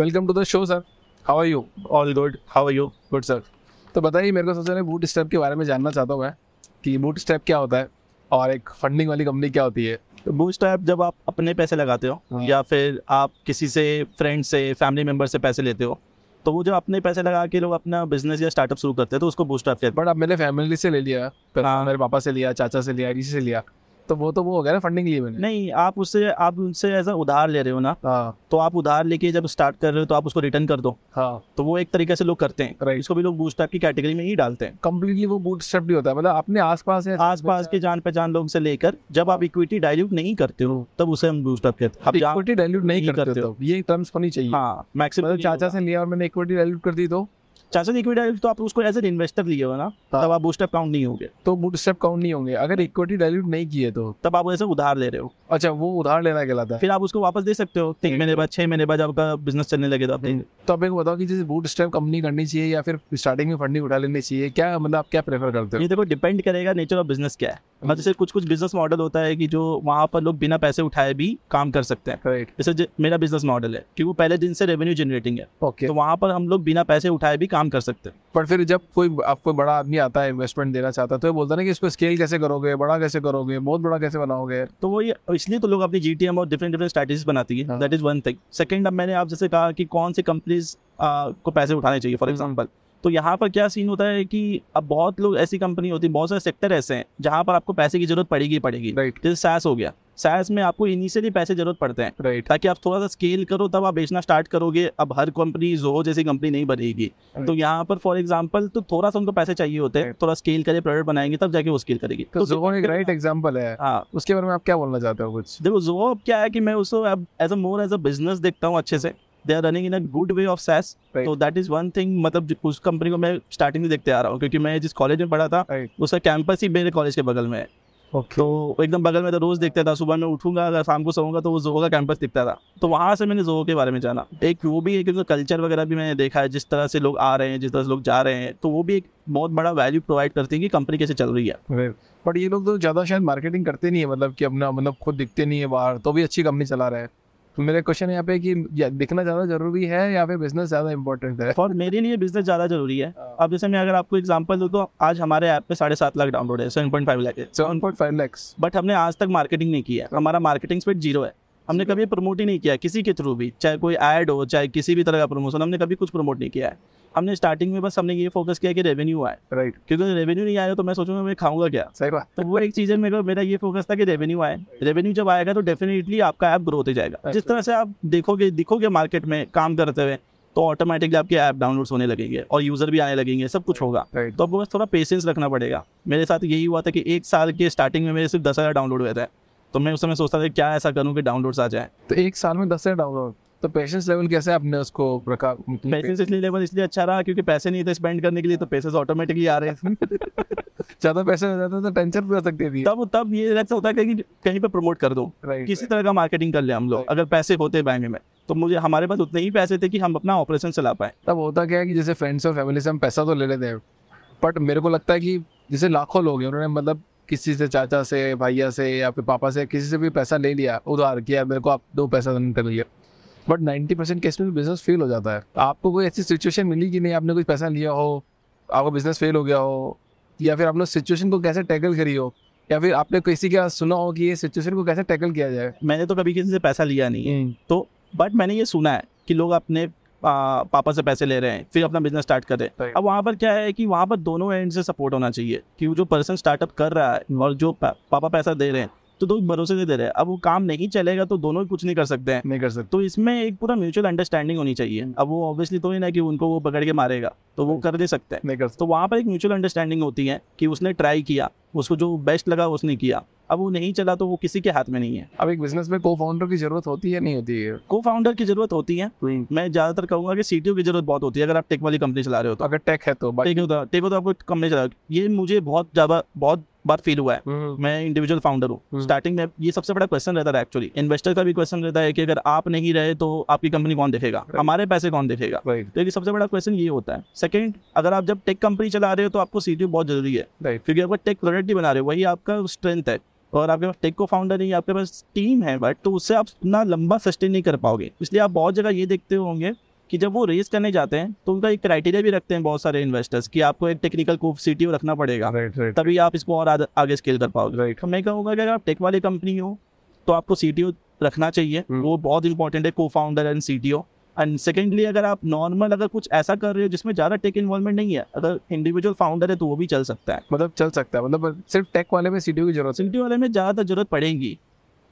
Welcome to the show sir how are you all good how are you good sir तो बताइए मेरे को सबसे पहले बूट स्टेप के बारे में जानना चाहता हूँ मैं कि बूट स्टेप क्या होता है और एक फंडिंग वाली कंपनी क्या होती है? तो बूट ऐप जब आप अपने पैसे लगाते हो हाँ। या फिर आप किसी से फ्रेंड से फैमिली मेंबर से पैसे लेते हो तो वो जो अपने पैसे लगा के लोग अपना बिज़नेस या स्टार्टअप शुरू करते हैं तो उसको बूस्ट ऐप कहते बट आप मैंने फैमिली से ले लिया हाँ। मेरे पापा से लिया चाचा से लिया किसी से लिया। तो वो तो वो हो गया ना फंडिंग लिए मैंने। नहीं आप उससे आप उनसे ऐसा उधार ले रहे हो ना हाँ। तो आप उधार लेके जब स्टार्ट कर रहे हो तो आप उसको रिटर्न कर दो। हाँ। तो वो एक तरीके से लोग करते हैं। Right. इसको भी लोग बूस्ट की कैटेगरी में ही डालते हैं। कम्प्लीटली वो बूट स्टेप नहीं होता। है मतलब अपने आसपास है आस पास के जान पहचान लोग से लेकर जब आप इक्विटी डायल्यूट नहीं करते हो तब उसे हम बूस्ट ऐप कहते हैं। इक्विटी डाइल्यूट नहीं करते हो ये टर्म्स होनी चाहिए। हाँ मैक्सिमम मतलब चाचा से लिया और मैंने इक्विटी डाइल्यूट कर दी तो चाचा इक्विटी डाइल्यूट तो आप उसको एज एन इन्वेस्टर लिए हो ना हाँ। तब आप बूस्ट काउंट नहीं होगे। तो बूट स्टेप काउंट नहीं होंगे। अगर इक्विटी डाइल्यूट नहीं किए तो? तब आप ऐसे उधार ले रहे हो। अच्छा वो उधार लेना कहलाता है। फिर आप उसको वापस दे सकते हो। तीन महीने बाद छह महीने बाद आपका बिज़नेस चलने लगे तो आप देंगे। तो आप एक बताओ कि जैसे बूट स्टेप कंपनी करनी चाहिए या फिर स्टार्टिंग में फंडिंग उठा लेनी चाहिए क्या मतलब आप क्या प्रेफर करते हो? ये देखो डिपेंड करेगा नेचर ऑफ़ बिज़नेस क्या है। मतलब जैसे कुछ कुछ बिज़नेस मॉडल होता है कि जो वहाँ पर लोग बिना पैसे उठाए भी काम कर सकते हैं। राइट जैसे मेरा बिज़नेस मॉडल है कि वो पहले दिन से रेवेन्यू जनरेटिंग है। ओके तो वहाँ पर हम लोग बिना पैसे उठाए भी काम कर सकते हैं। पर फिर जब कोई आपको बड़ा आदमी आता है इन्वेस्टमेंट देना चाहता है तो ये बोलता है ना कि इसको स्केल कैसे करोगे बड़ा कैसे करोगे बहुत बड़ा कैसे बनाओगे? तो वो ये इसलिए तो लोग अपनी जी और डिफरेंट डिफरेंट स्ट्रैटेजीज बनाती है। That is one thing second अब मैंने आप जैसे कहा कि कौन सी कंपनीज़ को पैसे उठाने चाहिए फॉर एग्जांपल तो यहाँ पर क्या सीन होता है कि अब बहुत लोग ऐसी कंपनी होती है बहुत सारे सेक्टर ऐसे हैं जहाँ पर आपको पैसे की ज़रूरत पड़ेगी पड़ेगी। राइट जैसे सैस हो गया। सैस में आपको इनिशियली पैसे ज़रूरत पड़ते हैं। राइट ताकि आप थोड़ा सा स्केल करो तब आप बेचना स्टार्ट करोगे। अब हर कंपनी जो जैसी कंपनी नहीं बनेगी। तो यहाँ पर फॉर एग्ज़ाम्पल तो थोड़ा सा उनको पैसे चाहिए होते हैं। थोड़ा स्केल करे प्रोडक्ट बनाएँगे तब जाके वो स्केल करेगी। तो जोन एक राइट एग्जांपल है। हाँ। उसके बारे में आप क्या बोलना चाहते हो कुछ? देखो जो अब क्या है कि मैं उसको अब as a more as a business देखता हूँ अच्छे से। They are running in a good way of SaaS तो दैट इज़ वन थिंग मतलब उस कंपनी को मैं स्टार्टिंग से देखते आ रहा हूँ। क्योंकि मैं जिस कॉलेज में पढ़ा था राइट उसका कैंपस ही मेरे कॉलेज के बगल में है। ओके तो एकदम बगल में तो रोज देखता था सुबह में उठूँगा अगर शाम को सोऊँगा तो वो जोहो का कैंपस दिखता था। तो वहाँ से मैंने जोहो के बारे में जाना। एक वो भी एक कल्चर वगैरह भी मैंने देखा है जिस तरह से लोग आ रहे हैं जिस तरह से लोग जा रहे हैं तो वो भी एक बहुत बड़ा वैल्यू प्रोवाइड करती है कि कंपनी कैसे चल रही है। बट ये लोग तो ज़्यादा शायद मार्केटिंग करते नहीं है मतलब कि अपना मतलब खुद दिखते नहीं है बाहर तो भी अच्छी कंपनी चला रहे हैं। तो मेरा क्वेश्चन यहाँ पे कि दिखना ज़्यादा ज़रूरी है या फिर बिज़नेस ज़्यादा इंपॉर्टेंट है? और मेरे लिए बिज़नेस ज़्यादा ज़रूरी है। अब जैसे मैं अगर आपको एग्ज़ाम्पल दूँ तो आज हमारे ऐप पे साढ़े सात लाख डाउनलोड है seven point five lakh seven point five lakhs but हमने आज तक मार्केटिंग नहीं किया है। हमारा मार्केटिंग स्पीड ज़ीरो है। हमने कभी प्रमोट ही नहीं किया किसी के थ्रू भी चाहे कोई एड हो चाहे किसी भी तरह का प्रमोशन हमने कभी कुछ प्रमोट नहीं किया है। हमने स्टार्टिंग में बस हमने ये फोकस किया कि रेवेन्यू आए। Right right. क्योंकि रेवेन्यू नहीं आया तो मैं सोचूँगा मैं खाऊँगा क्या? सही बात। तो वो एक चीज़ है मेरे को मेरा ये फोकस था कि रेवेन्यू आए। रेवेन्यू जब आएगा तो डेफिनेटली आपका ऐप ग्रो होते जाएगा। Right. जिस तरह से आप देखोगे दिखोगे मार्केट में काम करते हुए तो ऑटोमेटिकली आपके ऐप डाउनलोड्स होने लगेंगे और यूज़र भी आने लगेंगे सब कुछ होगा। राइट तो आपको बस थोड़ा पेशेंस रखना पड़ेगा। मेरे साथ यही हुआ था कि एक साल के स्टार्टिंग में मेरे सिर्फ़ दस हज़ार डाउनलोड हुए थे। तो मैं उस समय सोचता था क्या ऐसा करूँ कि डाउनलोड्स आ जाए। तो एक साल में दस से डाउनलोड तो पेशेंस लेवल कैसे आपने उसको रखा? पेशेंस इसलिए लेवल इसलिए अच्छा रहा क्योंकि पैसे नहीं थे स्पेंड करने के लिए तो पैसे ऑटोमेटिकली आ रहे हैं। ज़्यादा पैसे हो जाते तो टेंशन भी हो सकती थी। तब तब ये ऐसा होता है कि कहीं पे प्रमोट कर दो। राइट किसी तरह का मार्केटिंग कर ले हम लोग। अगर पैसे होते बैंक में तो मुझे हमारे पास उतने ही पैसे थे कि हम अपना ऑपरेशन चला पाए। तब होता क्या है कि जैसे फ्रेंड्स और फैमिली से हम पैसा तो ले लेते हैं बट मेरे को लगता है कि जैसे लाखों लोग हैं उन्होंने मतलब किसी से चाचा से भैया से या फिर पापा से किसी से भी पैसा ले लिया उधार किया मेरे को आप दो पैसा देने कर लिया बट नाइन्टी परसेंट केस में बिज़नेस फेल हो जाता है। आपको कोई ऐसी सिचुएशन मिली कि नहीं? आपने कुछ पैसा लिया हो आपका बिज़नेस फेल हो गया हो या फिर आपने सिचुएशन को कैसे टैकल करी हो? या फिर आपने किसी का सुना हो कि ये सिचुएशन को कैसे टैकल किया जाए? मैंने तो कभी किसी से पैसा लिया नहीं है। तो बट मैंने ये सुना है कि लोग अपने आ, पापा से पैसे ले रहे हैं फिर अपना बिज़नेस स्टार्ट कर रहे हैं। अब वहाँ पर क्या है कि वहाँ पर दोनों एंड से सपोर्ट होना चाहिए कि जो पर्सन स्टार्टअप कर रहा है और जो पा, पापा पैसा दे रहे हैं तो दो भरोसे से दे रहे। हैं अब वो काम नहीं चलेगा तो दोनों कुछ नहीं कर सकते हैं। नहीं कर सकते। तो इसमें एक पूरा म्यूचुअल अंडरस्टैंडिंग होनी चाहिए। अब वो ऑब्वियसली तो ही ना कि उनको वो पकड़ के मारेगा तो वो कर दे सकते हैं। नहीं कर तो वहाँ पर एक म्यूचुअल अंडरस्टैंडिंग होती है कि उसने ट्राई किया उसको जो बेस्ट लगा उसने किया। अब वो नहीं चला तो वो किसी के हाथ में नहीं है। अब एक बिज़नेस में को फाउंडर की ज़रूरत होती है नहीं होती है? को फाउंडर की ज़रूरत होती है। मैं ज़्यादातर कहूँगा कि सीटीओ की ज़रूरत बहुत होती है अगर आप टेक वाली कंपनी चला रहे हो तो। अगर टेक है तो टेक होता टेक हो तो आपको कंपनी चला ये मुझे बहुत ज़्यादा बहुत बार फील हुआ है। हम्म, मैं इंडिविजुअल फाउंडर हूँ। हम्म। स्टार्टिंग में ये सबसे बड़ा क्वेश्चन रहता है एक्चुअली इन्वेस्टर का भी क्वेश्चन रहता है कि अगर आप नहीं रहे तो आपकी कंपनी कौन देखेगा? हमारे पैसे कौन देखेगा? तो ये सबसे बड़ा क्वेश्चन ये होता है। सेकंड अगर आप जब टेक कंपनी चला रहे हो तो आपको सीटीओ बहुत ज़रूरी है। क्योंकि आपका टेक प्रोडक्ट ही बना रहे हो वही आपका स्ट्रेंथ है। और आपके पास टेक को फाउंडर नहीं आपके पास टीम है बट तो उससे आप इतना लंबा सस्टेन नहीं कर पाओगे। इसलिए आप बहुत जगह ये देखते होंगे कि जब वो रेस करने जाते हैं तो उनका एक क्राइटेरिया भी रखते हैं बहुत सारे इन्वेस्टर्स कि आपको एक टेक्निकल को सीटीओ रखना पड़ेगा। राइट राइट तभी आप इसको और आद- आगे स्केल कर पाओगे। राइट तो मैं कहूँगा कि अगर आप टेक वाली कंपनी हो तो आपको सीटीओ रखना चाहिए। हम्म। वो बहुत इंपॉर्टेंट है को founder and CTO and secondly अगर आप नॉर्मल अगर कुछ ऐसा कर रहे हो जिसमें ज़्यादा टेक इन्वॉल्वमेंट नहीं है अगर इंडिविजुअल फाउंडर है तो वो भी चल सकता है। मतलब चल सकता है। मतलब सिर्फ़ टेक वाले में सीटीओ की ज़रूरत सीटीओ वाले में ज़्यादातर ज़रूरत पड़ेगी।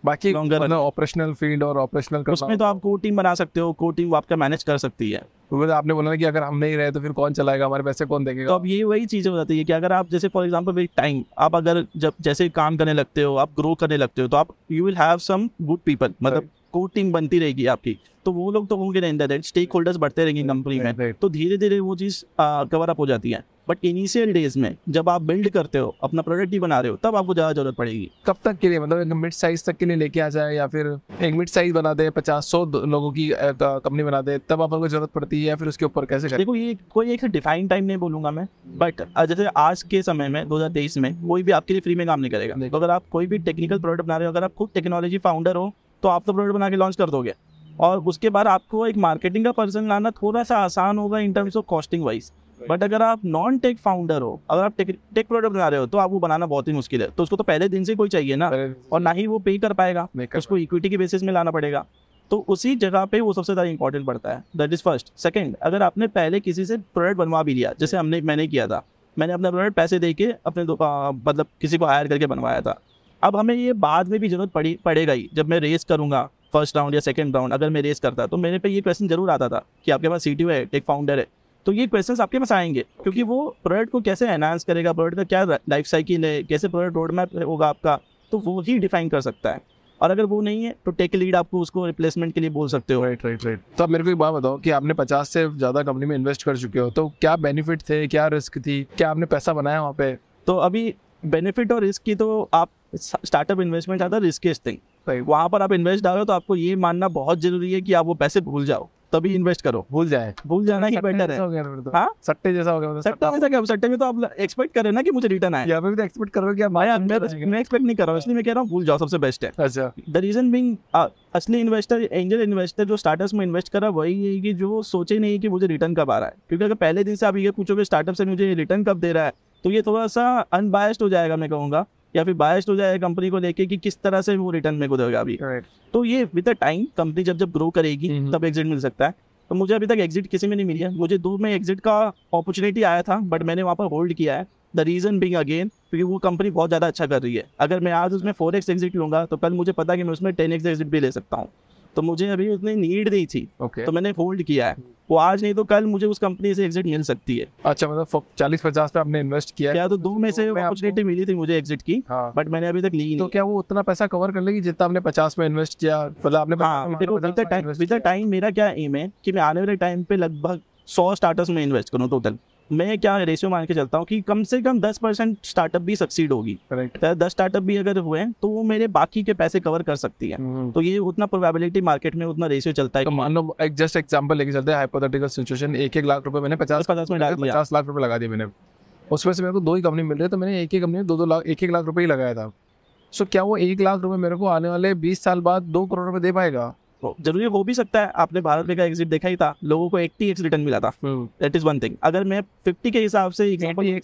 बाकी ऑपरेशनल फ़ील्ड और ऑपरेशनल उसमें तो आप को टीम बना सकते हो को टीम आपका मैनेज कर सकती है। मतलब आपने बोला ना कि अगर हम नहीं रहे तो फिर कौन चलाएगा हमारे पैसे कौन तो अब ये वही चीज़ें हो जाती है कि अगर आप जैसे फॉर एग्जांपल विद टाइम आप अगर जब जैसे काम करने लगते हो आप ग्रो करने लगते हो तो आप you will have some good people मतलब को टीम बनती रहेगी आपकी। तो वो लोग तो होंगे इन स्टेक होल्डर्स बढ़ते रहेंगे कंपनी में. तो धीरे धीरे वो चीज़ कवर अप हो जाती है। बट इनिशियल डेज़ में जब आप बिल्ड करते हो अपना प्रोडक्ट ही बना रहे हो तब आपको ज़्यादा ज़रूरत पड़ेगी। कब तक के लिए? मतलब एक मिड साइज़ तक के लिए लेके आ जाए या फिर एक मिड साइज़ बना दे पचास सौ लोगों की कंपनी बना दे तब आपको ज़रूरत पड़ती है या फिर उसके ऊपर कैसे देखो ये कोई एक डिफाइन टाइम नहीं बोलूँगा मैं बट जैसे आज के समय में 2023 में कोई भी आपके लिए फ्री में काम नहीं करेगा। नहीं। तो अगर आप कोई भी टेक्निकल प्रोडक्ट बना रहे हो अगर आप खुद टेक्नोलॉजी फाउंडर हो तो आप तो प्रोडक्ट बना के लॉन्च कर दोगे। और उसके बाद आपको एक मार्केटिंग का पर्सन लाना थोड़ा सा आसान होगा in terms of costing wise but अगर आप नॉन टेक फाउंडर हो अगर आप टेक टेक प्रोडक्ट बना रहे हो तो आपको बनाना बहुत ही मुश्किल है। तो उसको तो पहले दिन से कोई चाहिए ना और ना ही वो पे कर पाएगा। उसको इक्विटी के बेसिस में लाना पड़ेगा। तो उसी जगह पे वो सबसे ज़्यादा इंपॉर्टेंट पड़ता है। दैट इज़ फ़र्स्ट सेकंड अगर आपने पहले किसी से प्रोडक्ट बनवा भी लिया जैसे हमने मैंने किया था। मैंने अपना प्रोडक्ट पैसे दे के अपने मतलब किसी को हायर करके बनवाया था। अब हमें ये बाद में भी ज़रूरत पड़ी पड़ेगा ही। जब मैं रेस करूँगा फ़र्स्ट राउंड या सेकंड राउंड अगर मैं रेस करता तो मेरे पे ये क्वेश्चन ज़रूर आता था कि आपके पास सी है टेक फाउंडर है। तो ये क्वेश्चन आपके पास आएँगे क्योंकि वो प्रोडक्ट को कैसे एनहांस करेगा प्रोडक्ट का क्या लाइफ साइकिल है कैसे प्रोडक्ट रोड मैप होगा आपका तो वो ही डिफाइन कर सकता है। और अगर वो नहीं है तो टेक लीड आपको उसको रिप्लेसमेंट के लिए बोल सकते हो। राइट राइट राइट तो आप मेरे को एक बात बताओ कि आपने पचास से ज़्यादा कंपनी में इन्वेस्ट कर चुके हो तो क्या बेनिफिट थे क्या रिस्क थी क्या आपने पैसा बनाया वहाँ पे? तो अभी बेनिफिट और रिस्क की तो आप स्टार्टअप इन्वेस्टमेंट आता है रिस्केस्ट थिंग वहाँ पर आप इन्वेस्ट डालो तो आपको ये मानना बहुत ज़रूरी है कि आप वो पैसे भूल जाओ। तभी इन्वेस्ट करो। भूल जाए। भूल जाना ही बेटर है। हो तो। हाँ? सट्टे जैसा हो गया मतलब सट्टा में क्या? सट्टे में तो आप एक्सपेक्ट करें ना कि मुझे रिटर्न आए। यहाँ पे भी तो एक्सपेक्ट करो कि आप भाई मैं मैं एक्सपेक्ट नहीं कर रहा हूँ इसलिए मैं कह रहा हूँ भूल जाओ सबसे बेस्ट है। अच्छा। द रीजन बिंग असली इन्वेस्टर एंजल इन्वेस्टर जो स्टार्टअप्स में इन्वेस्ट कर रहा है वही है कि जो सोचे नहीं कि मुझे रिटर्न कब आ रहा है। क्योंकि अगर पहले दिन से आप ये पूछोगे स्टार्टअप से मुझे रिटर्न कब दे रहा है तो ये थोड़ा सा अनबायस्ड हो जाएगा मैं कहूँगा। या फिर बायस हो जाए कंपनी को लेके कि किस तरह से वो रिटर्न मेरे को देगा अभी। Right. तो ये विद द टाइम कंपनी जब जब ग्रो करेगी हम्म। तब एग्जिट मिल सकता है। तो मुझे अभी तक एग्जिट किसी में नहीं मिली है। मुझे दो में एग्जिट का अपॉर्चुनिटी आया था बट मैंने वहाँ पर होल्ड किया है। द रीजन बिंग अगेन क्योंकि वो कंपनी बहुत ज़्यादा अच्छा कर रही है। अगर मैं आज उसमें फोर एक्स एग्जिट लूँगा तो कल मुझे पता है कि मैं उसमें टेन एक्स एग्जिट भी ले सकता हूँ। तो मुझे अभी उतनी नीड नहीं थी। ओके तो मैंने होल्ड किया है। वो आज नहीं तो कल मुझे उस कंपनी से एग्जिट मिल सकती है। अच्छा मतलब चालीस पचास पे आपने इन्वेस्ट किया क्या तो दो में से अपॉर्चुनिटी मिली थी मुझे एग्जिट की हाँ। बट मैंने अभी तक ली तो क्या वो उतना पैसा कवर कर लेगी जितना आपने पचास में इन्वेस्ट किया? मतलब आपने हाँ टाइम टाइम मेरा क्या एम है कि मैं आने वाले टाइम पे लगभग सौ स्टार्टअप्स में इन्वेस्ट करूँ टोटल मैं क्या रेशियो मान के चलता हूँ कि कम से कम दस परसेंट स्टार्टअप भी सक्सीड होगी। राइट तो दस स्टार्टअप भी अगर हुए तो वो मेरे बाकी के पैसे कवर कर सकती है। तो ये उतना प्रोबेबिलिटी मार्केट में उतना रेशियो चलता है तो मान लो एक जस्ट एग्जांपल लेके चलते हैं हाइपोथेटिकल सिचुएशन एक एक लाख रुपए मैंने पचास पचास में पचास लाख रुपए लगा दिए मैंने। उसमें से मेरे को दो ही कंपनी मिल रही है तो मैंने एक ही कंपनी में दो दो लाख एक एक लाख रुपये ही लगाया था। सो क्या वो एक लाख रुपये मेरे को आने वाले बीस साल बाद दो करोड़ रुपए दे पाएगा? ज़रूरी हो भी सकता है आपने भारत में का एग्जिट देखा ही था लोगों को एट्टी एक्स रिटर्न मिला था। दैट इज़ वन थिंग अगर मैं फिफ्टी के हिसाब से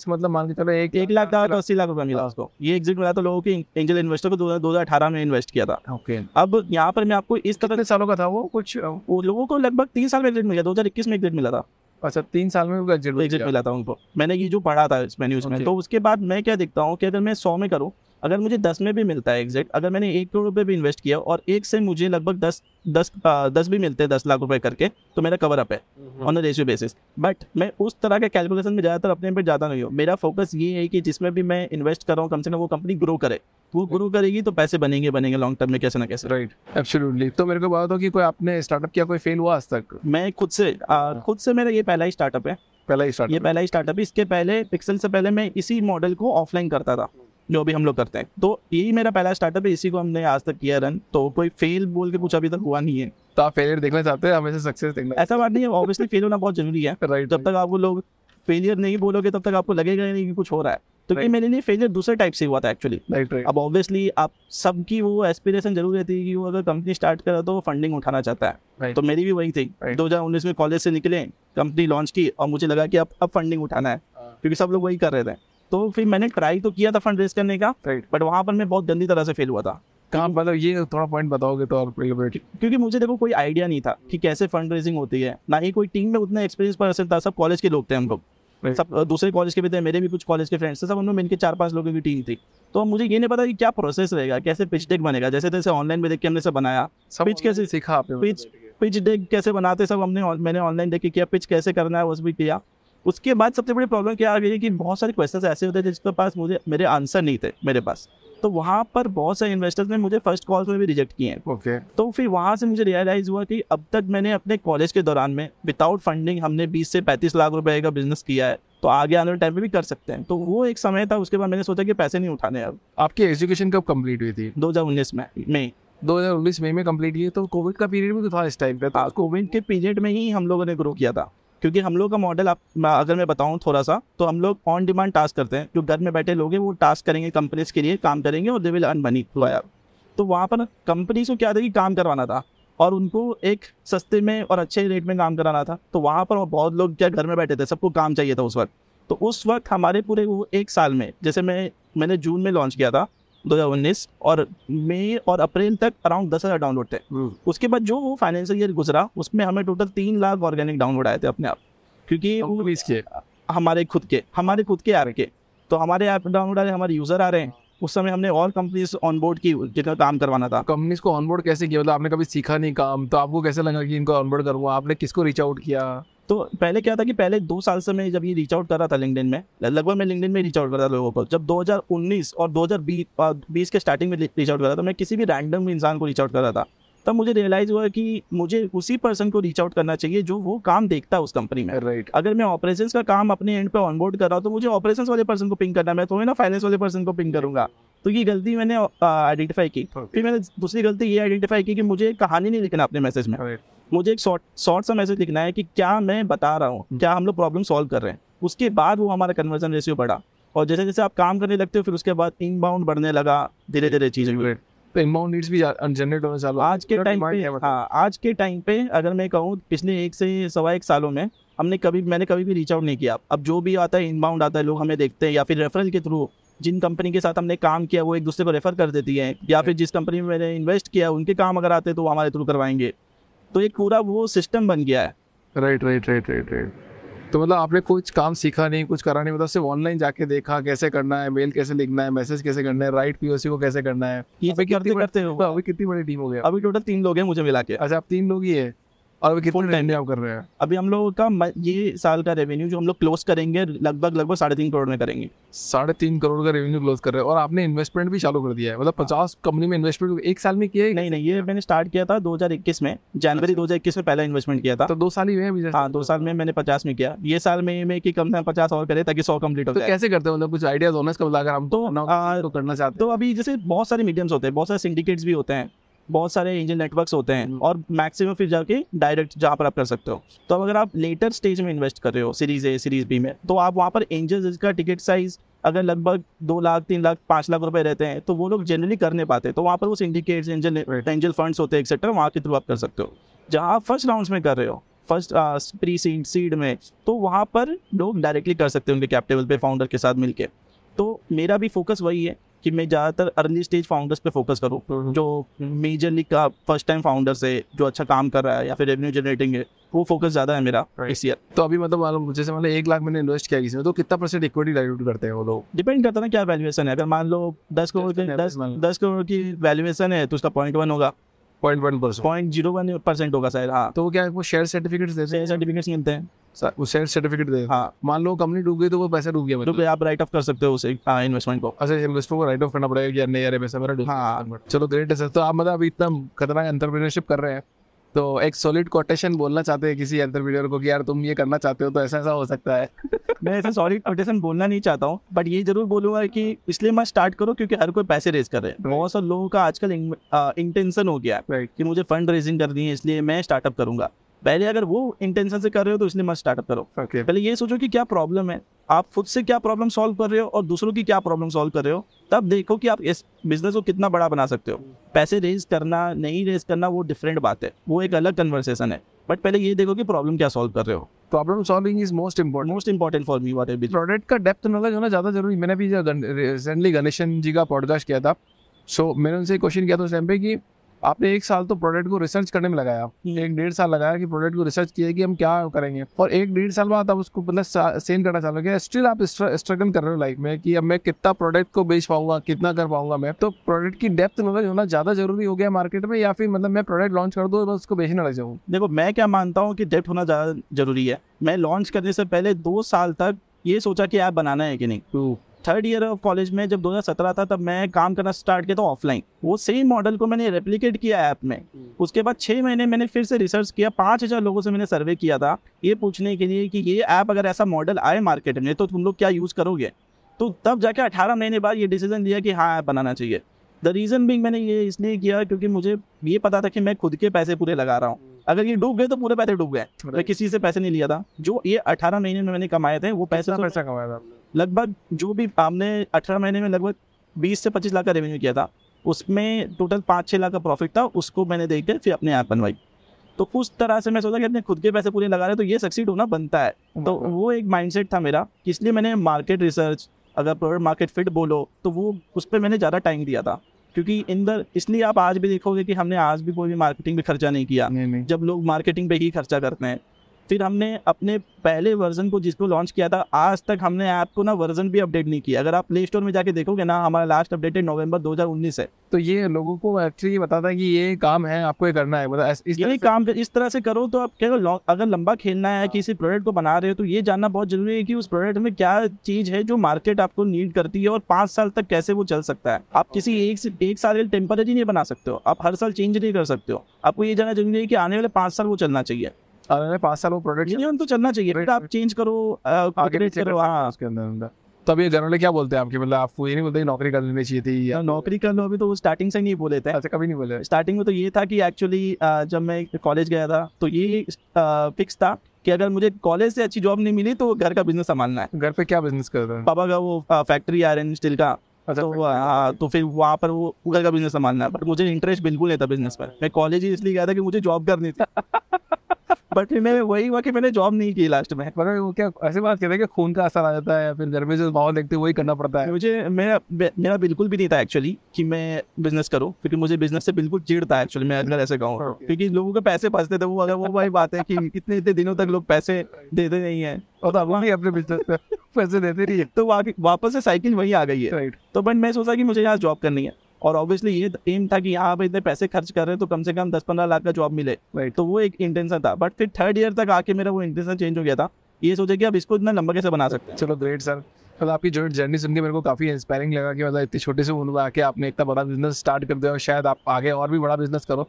मतलब मान के चलो एक एक लाख का तो अस्सी लाख रुपया मिला उसको। ये एग्जिट मिला तो लोगों के एंजल इन्वेस्टर को दो हज़ार अठारह में इन्वेस्ट किया था। ओके अब यहाँ पर मैं आपको इस तरह कितने सालों का था वो? कुछ वो लोगों को लगभग तीन साल में एग्जिट मिला दो हज़ार इक्कीस में एग्जिट मिला था। अच्छा तीन साल में एग्जिट एग्जिट मिला। था उनको। मैंने ये जो पढ़ा था इस न्यूज़ में तो उसके बाद मैं क्या देखता हूँ कि अगर मैं सौ में करूँ अगर मुझे दस में भी मिलता है एग्जैक्ट अगर मैंने एक करोड़ रुपए भी इन्वेस्ट किया और एक से मुझे लगभग दस दस आ, दस भी मिलते हैं दस लाख रुपए करके तो मेरा कवर अप है on a ratio basis but मैं उस तरह के कैलकुलेशन में ज़्यादातर अपने पे ज़्यादा नहीं हूँ। मेरा फोकस ये है कि जिसमें भी मैं इन्वेस्ट कर रहा हूँ कम से कम वो कंपनी ग्रो करे। वो ग्रो करेगी तो पैसे बनेंगे बनेंगे लॉन्ग टर्म में कैसे ना कैसे। राइट एब्सोल्युटली तो मेरे को बात हो कि कोई आपने स्टार्टअप किया कोई फेल हुआ आज तक? मैं खुद से आ, खुद से मेरा ये पहला ही स्टार्टअप है। पहला ही स्टार्टअप ये पहला ही स्टार्टअप है। इसके पहले पिक्सल से पहले मैं इसी मॉडल को ऑफलाइन करता था। जो भी हम लोग करते हैं। तो यही मेरा पहला स्टार्टअप है इसी को हमने आज तक किया रन तो कोई फेल बोल के कुछ अभी तक हुआ नहीं है। तो आप फेलियर देखना चाहते हैं हमेशा सक्सेस देखना। ऐसा बात नहीं है ऑब्वियसली फेल होना बहुत ज़रूरी है। राइट जब तक आपको लोग फेलियर नहीं बोलोगे तब तक आपको लगेगा नहीं कि कुछ हो रहा है। तो Right. मेरे लिए फेलियर दूसरे टाइप से हुआ था एक्चुअली अब ऑब्वियसली आप सबकी वो एस्पिरेशन ज़रूर रहती है कि वो अगर कंपनी स्टार्ट करा तो वो फंडिंग उठाना चाहता है। Right. तो मेरी भी वही थी। Right. 2019 में कॉलेज से निकले कंपनी लॉन्च की और मुझे लगा कि अब अब फंडिंग उठाना है। क्योंकि सब लोग वही कर रहे थे। तो फिर मैंने ट्राई तो किया था फंड रेज करने का बट वहाँ पर मैं बहुत गंदी तरह से फेल हुआ था। कहाँ मतलब ये थोड़ा पॉइंट बताओगे तो और क्योंकि मुझे देखो कोई आइडिया नहीं था कि कैसे फंड रेजिंग होती है। ना ही कोई टीम में उतना एक्सपीरियंस पर्सन था सब कॉलेज के लोग थे हम लोग। सब दूसरे कॉलेज के भी थे मेरे भी कुछ कॉलेज के फ्रेंड्स थे सब उनमें मिलकर चार पाँच लोगों की टीम थी। तो मुझे ये नहीं पता कि क्या प्रोसेस रहेगा कैसे पिच डेक बनेगा। जैसे तैसे ऑनलाइन में देख के हमने सब बनाया। सब Pitch कैसे- सीखा पिच पिच डेक कैसे बनाते सब हमने मैंने ऑनलाइन देख के किया पिच कैसे करना है वो भी किया। उसके बाद सबसे बड़ी प्रॉब्लम क्या आ गई है कि बहुत सारे क्वेश्चन ऐसे होते थे जिसके पास मुझे मेरे आंसर नहीं थे मेरे पास। तो वहाँ पर बहुत सारे इन्वेस्टर्स ने मुझे फ़र्स्ट कॉल में भी रिजेक्ट किए हैं। ओके तो फिर वहाँ से मुझे रियलाइज़ हुआ कि अब तक मैंने अपने कॉलेज के दौरान में विदाउट फंडिंग हमने 20 से 35 लाख रुपए का बिज़नेस किया है। तो आगे आने वाले टाइम में भी कर सकते हैं। तो वो एक समय था उसके बाद मैंने सोचा कि पैसे नहीं उठाने अब। आपकी एजुकेशन कब कंप्लीट हुई थी? 2019 में में 2019 मई में कंप्लीट की तो कोविड का पीरियड भी तो था इस टाइम पे तो कोविड के पीरियड में ही हम लोगों ने ग्रो किया था। क्योंकि हम लोग का मॉडल आप अगर मैं बताऊँ थोड़ा सा तो हम लोग ऑन डिमांड टास्क करते हैं। जो घर में बैठे लोग हैं, वो टास्क करेंगे कंपनीज़ के लिए, काम करेंगे और दे विल अर्न मनी तो वहाँ पर कंपनीज़ को क्या था कि काम करवाना था और उनको एक सस्ते में और अच्छे रेट में काम कराना था। तो वहाँ पर बहुत लोग क्या घर में बैठे थे, सबको काम चाहिए था उस वक्त। तो उस वक्त हमारे पूरे वो एक साल में, जैसे मैं, मैंने जून में लॉन्च किया था 2019 और मई और अप्रैल तक अराउंड दस हज़ार डाउनलोड थे। उसके बाद जो वो फाइनेंशियल ईयर गुजरा उसमें हमें टोटल तीन लाख ऑर्गेनिक डाउनलोड आए थे अपने आप। क्योंकि वो हमारे खुद के हमारे खुद के ऐप के। तो हमारे ऐप डाउनलोड आ रहे हैं हमारे यूज़र आ रहे हैं। उस समय हमने और कंपनीज़ ऑन बोर्ड की जितना काम करवाना था। कंपनीज़ को ऑनबोर्ड कैसे किया? मतलब आपने कभी सीखा नहीं काम तो आपको कैसे लगा कि इनको ऑनबोर्ड करूँगा आपने किसको रीच आउट किया? तो पहले क्या था कि पहले दो साल से मैं जब ये रीच आउट कर रहा था लिंक्डइन में लगभग मैं लिंक्डइन में रीच आउट कर रहा था लोगों को। जब 2019 और 2020 20 के स्टार्टिंग में रीच आउट कर रहा था मैं किसी भी रैंडम इंसान को रीच आउट कर रहा था तब मुझे रियलाइज़ हुआ कि मुझे उसी पर्सन को रीच आउट करना चाहिए जो वो काम देखता है उस कंपनी में। Right right. अगर मैं ऑपरेशंस का काम अपने एंड पे ऑनबोर्ड कर रहा हूँ तो मुझे ऑपरेशंस वाले पर्सन को पिंग करना है मैं थोड़ी ना फाइनेंस वाले पर्सन को पिंग करूँगा। तो ये गलती मैंने आइडेंटिफाई की। फिर मैंने दूसरी गलती ये आइडेंटिफाई की कि मुझे कहानी नहीं लिखना अपने मैसेज में। मुझे एक शॉर्ट शॉर्ट सा मैसेज लिखना है कि क्या मैं बता रहा हूँ क्या हम लोग प्रॉब्लम सॉल्व कर रहे हैं। उसके बाद वो हमारा कन्वर्जन रेशियो बढ़ा और जैसे जैसे आप काम करने लगते हो फिर उसके बाद इनबाउंड बढ़ने लगा धीरे धीरे चीज़ें तो इनबाउंड नीड्स भी जनरेट होना चालू आज के टाइम पे मतलब। हाँ आज के टाइम पे अगर मैं कहूँ पिछले एक से सवा एक सालों में हमने कभी मैंने कभी भी रीच आउट नहीं किया। अब जो भी आता है इनबाउंड आता है लोग हमें देखते हैं या फिर रेफरल के थ्रू जिन कंपनी के साथ हमने काम किया वो एक दूसरे को रेफर कर देती है या फिर जिस कंपनी में मैंने इन्वेस्ट किया उनके काम अगर आते हैं तो वो हमारे थ्रू करवाएँगे। तो एक पूरा वो सिस्टम बन गया है। Right right right right right तो मतलब आपने कुछ काम सीखा नहीं कुछ करा नहीं मतलब सिर्फ़ ऑनलाइन जाके देखा कैसे करना है मेल कैसे लिखना है मैसेज कैसे करना है राइट पीओसी को कैसे करना है। ये अभी करते कितनी करते बड़ी- अभी कितनी बड़ी टीम हो गया अभी टोटल तीन लोग हैं मुझे मिला के। अच्छा आप तीन लोग ही है? और अभी कितने टाइम आप कर रहे हैं। अभी हम लोगों का ये साल का रेवेन्यू जो हम लोग क्लोज करेंगे लगभग लगभग साढ़े तीन करोड़ में करेंगे। साढ़े तीन करोड़ का रेवेन्यू क्लोज कर रहे हैं और आपने इन्वेस्टमेंट भी चालू कर दिया है। मतलब पचास कंपनी में इन्वेस्टमेंट एक साल में किया नहीं नहीं ये मैंने स्टार्ट किया था 2021 में। जनवरी 2021 में पहला इन्वेस्टमेंट किया था। तो दो साल ही हुए अभी? हाँ दो साल में मैंने पचास में किया। ये साल में में कि कम से कम पचास और करे ताकि सौ कंप्लीट हो तो कैसे करते हो? मतलब कुछ आइडियाज़ होना इसका? मतलब अगर हम तो, तो तो करना चाहते तो अभी जैसे बहुत सारे मीडियम्स होते हैं बहुत सारे सिंडिकेट्स भी होते हैं। बहुत सारे एंजल नेटवर्क्स होते हैं हम्म। और मैक्सिमम फिर जाके डायरेक्ट जहाँ पर आप कर सकते हो। तो अब अगर आप लेटर स्टेज में इन्वेस्ट कर रहे हो सीरीज़ ए सीरीज़ बी में तो आप वहाँ पर एंजल्स का टिकट साइज़ अगर लगभग दो लाख तीन लाख पाँच लाख रुपए रहते हैं तो वो लोग जनरली कर नहीं पाते। तो वहाँ पर वो सिंडिकेट्स एंजल एंजल फंड्स होते हैं एक्सेट्रा वहाँ के थ्रू आप कर सकते हो। जहाँ आप फ़र्स्ट राउंड में कर रहे हो फ़र्स्ट प्री सीड सीड में तो वहाँ पर लोग डायरेक्टली कर सकते हैं उनके कैपिटल पे फाउंडर के साथ मिलके। तो मेरा भी फोकस वही है कि मैं ज़्यादातर अर्ली स्टेज फाउंडर्स पे फोकस करूँ। हम्म। जो मेजरली का फ़र्स्ट टाइम फाउंडर्स है जो अच्छा काम कर रहा है या फिर रेवेन्यू जनरेटिंग है वो फोकस ज़्यादा है मेरा इस ईयर तो अभी मतलब मालूम जैसे मतलब एक लाख मैंने इन्वेस्ट किया किसी में तो कितना परसेंट इक्विटी डाइल्यूट करते हैं वो लोग? डिपेंड करता है ना क्या वैल्यूएशन है। अगर मान लो दस करोड़ दस करोड़ की वैल्यूएशन है तो उसका पॉइंट वन होगा। Point one percent point zero one percent होगा शायद हाँ। तो वो क्या है वो शेयर सर्टिफिकेट देते हैं? सर्टिफिकेट्स मिलते हैं। वो शेयर सर्टिफिकेट दे। हाँ। मान लो कंपनी डूब गई तो वो पैसा डूब गया तो मतलब आप राइट ऑफ़ कर सकते हो उसे इन्वेस्टमेंट को। अच्छा को राइट ऑफ़ करना पड़ेगा यार नहीं यार पैसा मेरा डूब हाँ। चलो ग्रेट है सर तो आप मतलब अभी इतना खतरनाक एंटरप्रेन्योरशिप कर रहे हैं। तो एक सॉलिड कोटेशन बोलना चाहते हैं किसी एंटरप्रेन्योर को कि यार तुम ये करना चाहते हो तो ऐसा ऐसा हो सकता है। मैं ऐसा सॉलिड कोटेशन बोलना नहीं चाहता हूँ बट ये ज़रूर बोलूँगा कि इसलिए मैं स्टार्ट करो क्योंकि हर कोई पैसे रेज कर रहे हैं। बहुत सारे लोगों का आजकल इंटेंशन हो गया है कि मुझे फंड रेजिंग करनी है इसलिए मैं स्टार्टअप करूँगा। पहले अगर वो इंटेंशन से कर रहे हो तो इसलिए मत स्टार्टअप करो। ओके पहले ये सोचो कि क्या प्रॉब्लम है। आप खुद से क्या प्रॉब्लम सॉल्व कर रहे हो और दूसरों की क्या प्रॉब्लम सॉल्व कर रहे हो तब देखो कि आप इस बिज़नेस को कितना बड़ा बना सकते हो। पैसे रेज करना नहीं रेज करना वो डिफरेंट बात है। वो एक अलग कन्वर्सेशन है। बट पहले ये देखो कि प्रॉब्लम क्या सॉल्व कर रहे हो। Problem solving is most important most important for me what product का डेप्थ नॉलेज होना ज़्यादा ज़रूरी। मैंने भी रिसेंटली गणेशन जी का पॉडकास्ट किया था सो so, मैंने उनसे क्वेश्चन किया था उस टाइम पे कि आपने एक साल तो प्रोडक्ट को रिसर्च करने में लगाया। एक डेढ़ साल लगाया कि प्रोडक्ट को रिसर्च किया कि हम क्या करेंगे। और एक डेढ़ साल बाद आप उसको मतलब सेल करना चालू किया। स्टिल आप स्ट्रगल कर रहे हो लाइफ में कि अब मैं कितना प्रोडक्ट को बेच पाऊँगा कितना कर पाऊँगा मैं। तो प्रोडक्ट की डेप्थ नॉलेज होना ज़्यादा ज़रूरी हो गया मार्केट में या फिर मतलब मैं प्रोडक्ट लॉन्च कर दूँ बस उसको बेचने लग जाऊँ? देखो मैं क्या मानता हूँ कि डेप्थ होना ज़्यादा ज़रूरी है। मैं लॉन्च करने से पहले दो साल तक ये सोचा कि ऐप बनाना है कि नहीं। थर्ड ईयर ऑफ़ कॉलेज में जब 2017 था तब मैं काम करना स्टार्ट किया था ऑफलाइन वो सेम मॉडल को मैंने रेप्लीकेट किया ऐप में। उसके बाद छः महीने मैंने फिर से रिसर्च किया पाँच हज़ार लोगों से मैंने सर्वे किया था ये पूछने के लिए कि ये ऐप अगर ऐसा मॉडल आए मार्केट में तो तुम लोग क्या यूज़ करोगे? तो तब जाके अठारह महीने बाद ये डिसीज़न लिया कि हाँ ऐप बनाना चाहिए। द रीज़न भी मैंने ये इसलिए किया क्योंकि मुझे ये पता था कि मैं खुद के पैसे पूरे लगा रहा हूँ। अगर ये डूब गए तो पूरे पैसे डूब गए। मैं किसी से पैसे नहीं लिया था। जो ये अठारह महीने में मैंने कमाए थे वो पैसे पैसा तो पैसा कमाया था? लगभग जो भी हमने अठारह महीने में लगभग बीस से पच्चीस लाख का रेवेन्यू किया था उसमें टोटल पाँच छः लाख का प्रॉफिट था उसको मैंने देख के फिर अपने ऐप बनवाई। तो उस तरह से मैं सोचा कि अपने खुद के पैसे पूरे लगा रहे तो ये सक्सीड होना बनता है। तो वो एक माइंडसेट था मेरा इसलिए मैंने मार्केट रिसर्च अगर प्रोडक्ट मार्केट फिट बोलो तो वो उस पर मैंने ज़्यादा टाइम दिया था। क्योंकि द इसलिए आप आज भी देखोगे कि हमने आज भी कोई भी मार्केटिंग पे खर्चा नहीं किया। नहीं नहीं। जब लोग मार्केटिंग पे ही खर्चा करते हैं फिर हमने अपने पहले वर्जन को जिसको लॉन्च किया था आज तक हमने ऐप को ना वर्जन भी अपडेट नहीं किया। अगर आप प्ले स्टोर में जाके देखोगे ना हमारा लास्ट अपडेटेड नवंबर 2019 है। तो ये लोगों को एक्चुअली बताता है कि ये काम है आपको ये करना है। मतलब इस से- काम इस तरह से करो तो आप क्या अगर लंबा खेलना है किसी प्रोडक्ट को बना रहे हो तो ये जानना बहुत ज़रूरी है कि उस प्रोडक्ट में क्या चीज़ है जो मार्केट आपको नीड करती है और पाँच साल तक कैसे वो चल सकता है। आप किसी एक से एक साल के टेम्पररी नहीं बना सकते हो। आप हर साल चेंज नहीं कर सकते हो। आपको ये जानना ज़रूरी है कि आने वाले पाँच साल वो चलना चाहिए। पाँच साल वो प्रोडक्ट मिनिमम तो चलना चाहिए। आप चेंज करो आगे करो हाँ उसके अंदर तो घर वाले क्या बोलते हैं आपके? मतलब आपको ये नहीं बोलते नौकरी कर लेनी चाहिए थी या नौकरी कर लो अभी तो स्टार्टिंग से नहीं बोले थे। ऐसे कभी नहीं बोले। स्टार्टिंग में तो ये था कि एक्चुअली जब मैं कॉलेज गया था तो ये फिक्स था कि अगर मुझे कॉलेज से अच्छी जॉब नहीं मिली तो घर का बिज़नेस संभालना है। घर पे क्या बिज़नेस कर रहे हैं? पापा का वो फैक्ट्री आयरन स्टील का। अच्छा, तो हाँ तो फिर वहाँ पर वो घर का बिज़नेस संभालना है। बट मुझे इंटरेस्ट बिल्कुल नहीं था बिज़नेस पर। मैं कॉलेज ही इसलिए गया था कि मुझे जॉब करनी थी। बट फिर मैं वही हुआ कि मैंने जॉब नहीं की लास्ट में। मतलब वो क्या ऐसे बात कहते हैं कि खून का असर आ जाता है या फिर घर में जो माहौल देखते वही करना पड़ता है। मुझे मेरा मेरा बिल्कुल भी नहीं था एक्चुअली कि मैं बिज़नेस करूँ क्योंकि मुझे बिज़नेस से बिल्कुल चिढ़ था एक्चुअली मैं अगर ऐसे कहूँ क्योंकि लोगों के पैसे फंसते थे वो अगर वो वही बात है कि इतने इतने दिनों तक लोग पैसे देते नहीं है। और तो भी अपने बिज़नेस पे पैसे देते नहीं है। तो वापस से साइकिल वही आ गई है। तो बट मैं सोचा कि मुझे यहाँ जॉब करनी है। और ऑब्वियसली ये एम था कि यहाँ पे इतने पैसे खर्च कर रहे हैं तो कम से कम दस पंद्रह लाख का जॉब मिले। राइट तो वो एक इंटेंशन था। बट फिर थर्ड ईयर तक आके मेरा वो इंटेंशन चेंज हो गया था। ये सोचे कि आप इसको इतना लंबा कैसे बना सकते हैं? चलो ग्रेट सर मतलब आपकी जो जर्नी सुन के मेरे को काफ़ी इंस्पायरिंग लगा कि मतलब इतनी छोटे से उम्र में आके आपने इतना बड़ा बिज़नेस स्टार्ट कर दिया और शायद आप आगे और भी बड़ा बिज़नेस करो।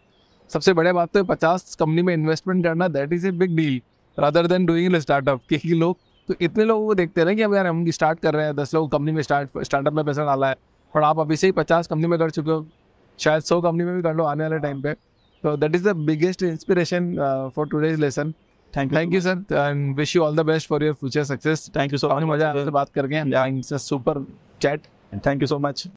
सबसे बड़े बात तो पचास कंपनी में इन्वेस्टमेंट करना that is a big deal rather than doing startup क्योंकि लोग तो इतने लोगों को देखते हैं ना कि अब यार हम स्टार्ट कर रहे हैं दस लोग कंपनी में स्टार्ट स्टार्टअप में पैसा डाला है। और आप अभी से ही पचास कंपनी में कर चुके हो। शायद सौ कंपनी में भी कर लो आने वाले टाइम पे। तो that is the biggest inspiration for today's lesson thank you thank you sir and wish you all the best for your future success thank you so much मज़ा आपसे बात करके super chat thank you so much